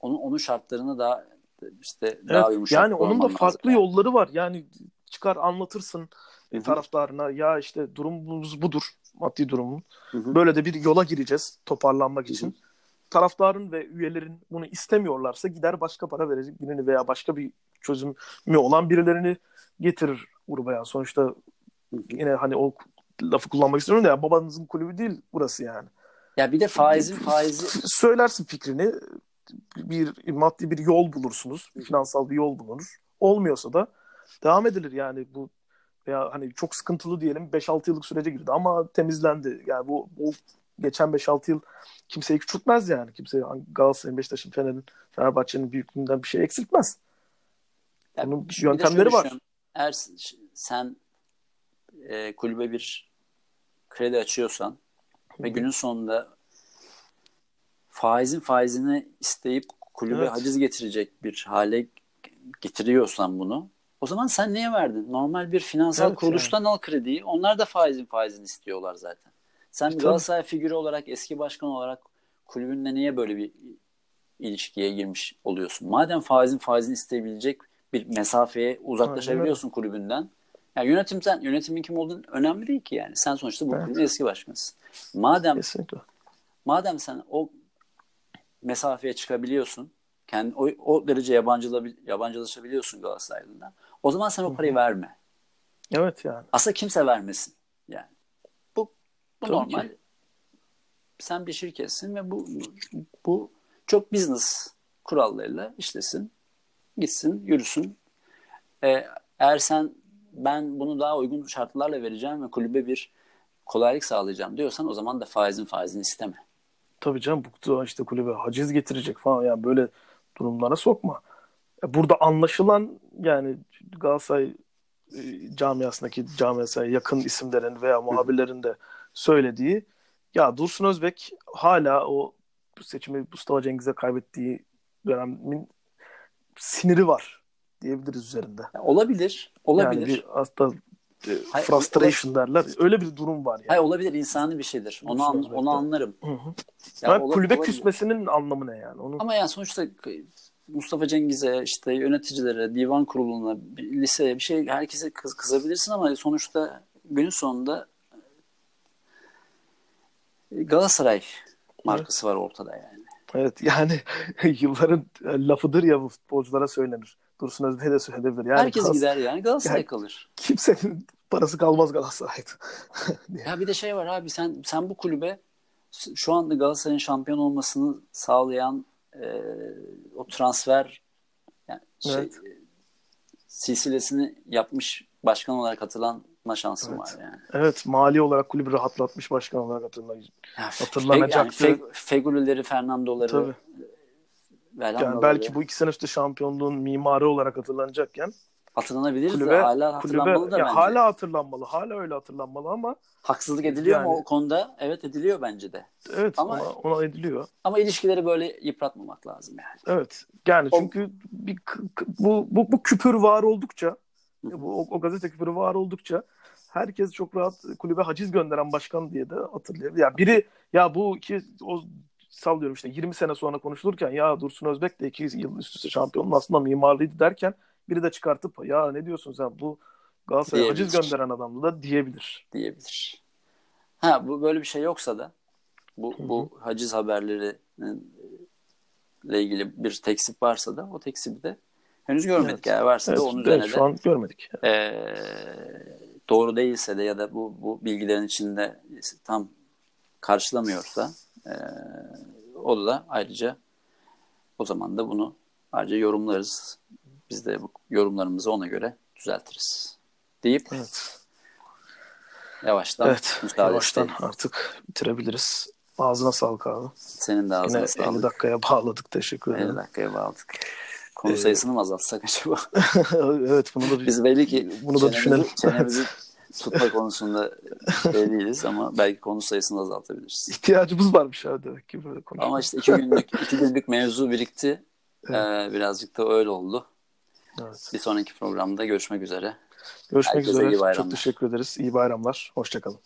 onun onun şartlarını daha işte daha Evet, yumuşak yani onun da farklı yolları var. Yani çıkar anlatırsın Hı hı. taraftarına ya işte durumumuz budur maddi durumun. Hı hı. Böyle de bir yola gireceğiz toparlanmak için. Taraftarın ve üyelerin bunu istemiyorlarsa gider başka para verecek birini veya başka bir çözümü olan birilerini getirir gruba yani. Sonuçta Hı hı. yine hani o lafı kullanmak istiyorum da ya babanızın kulübü değil burası yani. Ya bir de faizin faizi Söylersin fikrini bir maddi bir yol bulursunuz. Finansal bir yol bulunur. Olmuyorsa da devam edilir yani bu veya hani çok sıkıntılı diyelim 5-6 yıllık sürece girdi ama temizlendi. Yani bu, bu geçen 5-6 yıl kimseyi küçültmez yani. Kimse Galatasaray'ın, Beşiktaş'ın, Fener'in, Fenerbahçe'nin büyüklüğünden bir şey eksiltmez. Ya Bunun bir yöntemleri var. Eğer sen e, kulübe bir kredi açıyorsan ve günün sonunda faizin faizini isteyip kulübe Evet. haciz getirecek bir hale getiriyorsan bunu o zaman sen niye verdin? Normal bir finansal Evet, kuruluştan al krediyi. Onlar da faizin faizini istiyorlar zaten. Sen Tabii. Galatasaray figürü olarak, eski başkan olarak kulübünle niye böyle bir ilişkiye girmiş oluyorsun? Madem faizin faizini isteyebilecek bir mesafeye uzaklaşabiliyorsun kulübünden. Yani yönetimden, yönetimin kim olduğun önemli değil ki yani. Sen sonuçta bu Evet. kulübün eski başkanısın. Madem Kesinlikle. madem sen o mesafeye çıkabiliyorsun, kendi o, o derece yabancıla, yabancılaşabiliyorsun Galatasaray'dan. O zaman sen o parayı verme. Evet yani. Aslında kimse vermesin. Yani bu bu Tabii normal. ki. Sen bir şirketsin ve bu bu çok business kurallarıyla işlesin. Gitsin, yürüsün. Ee, eğer sen ben bunu daha uygun şartlarla vereceğim ve kulübe bir kolaylık sağlayacağım diyorsan o zaman da faizin faizini isteme. Tabii canım bu işte kulübe haciz getirecek falan yani böyle durumlara sokma. Burada anlaşılan yani Galatasaray e, camiasındaki camiasına yakın isimlerin veya muhabirlerin de söylediği ya Dursun Özbek hala o seçimi Mustafa Cengiz'e kaybettiği dönemin siniri var diyebiliriz üzerinde. Ya olabilir, olabilir. Yani bir hatta e, Hayır, frustration derler. Öyle bir durum var yani. Hayır olabilir insani bir şeydir. Onu an- onu anlarım. Hı hı. Ya Yani ola- kulübe olabilir. küsmesinin anlamı ne yani? Onu Ama yani sonuçta Mustafa Cengiz'e, işte yöneticilere, divan kuruluna, bir liseye bir şey herkese kız, kızabilirsin ama sonuçta günün sonunda Galatasaray markası var ortada yani. Evet yani yılların lafıdır ya bu futbolculara söylenir. Dursun Özbek'e de söylenebilir. Yani Herkes Galatasaray- gider yani Galatasaray Yani- kalır. Kimsenin parası kalmaz Galatasaray'da. Ya bir de şey var abi sen sen bu kulübe şu anda Galatasaray'ın şampiyon olmasını sağlayan e, o transfer yani şey, Evet. e, silsilesini yapmış başkan olarak hatırlanma şansın Evet. var yani. evet mali olarak kulübü rahatlatmış başkan olarak hatırlayın. Ya, Hatırlanacaktı. Yani Fe, Fegülileri, Fernando'ları, Tabii. Yani belki bu iki sene üstü şampiyonluğun mimarı olarak hatırlanacakken hatırlanabilir kulübe, de hala kulübe hatırlanmalı da ya bence. hala hatırlanmalı. Hala öyle hatırlanmalı ama Haksızlık ediliyor mu Yani- o konuda? Evet ediliyor bence de. evet Ama- ona, ona ediliyor. Ama ilişkileri böyle yıpratmamak lazım yani. Evet. Yani O- çünkü bir k- k- bu bu bu küpür var oldukça bu o, o gazete küpürü var oldukça herkes çok rahat kulübe haciz gönderen başkan diye de hatırlıyor. Ya biri ya bu iki o sallıyorum işte 20 sene sonra konuşulurken ya Dursun Özbek de iki yıl üst üste şampiyonun aslında mimarlıydı derken biri de çıkartıp ya ne diyorsun sen bu Galatasaray'a haciz gönderen adamdı da diyebilir. diyebilir. Ha bu böyle bir şey yoksa da bu bu haciz haberlerinin ile ilgili bir teksip varsa da o teksibi de henüz görmedik. Evet. Eğer varsa Evet, da onun evet, üzerine şu de an görmedik. eee, doğru değilse de ya da bu bu bilgilerin içinde tam karşılamıyorsa eee o da ayrıca o zaman da bunu ayrıca yorumlarız. Biz de bu yorumlarımızı ona göre düzeltiriz. Deyip Evet. yavaştan Evet. Yavaştan isteyelim. artık bitirebiliriz. Ağzına sağlık abi. Senin de ağzına Yine sağlık. 50 dakikaya bağladık. Teşekkür 50 ederim. dakikaya bağladık. Konu Ee, sayısını mı azaltsak acaba? evet bunu da bir, Biz belli ki bunu da düşünelim. çenemizi tutma konusunda değiliz ama belki konu sayısını azaltabiliriz. ihtiyacımız varmış abi demek ki böyle konuşmaya. Ama işte iki günlük iki günlük mevzu birikti. Ee, birazcık da öyle oldu. Evet. Bir sonraki programda görüşmek üzere. Görüşmek Herkese üzere. Çok teşekkür ederiz. İyi bayramlar. Hoşçakalın.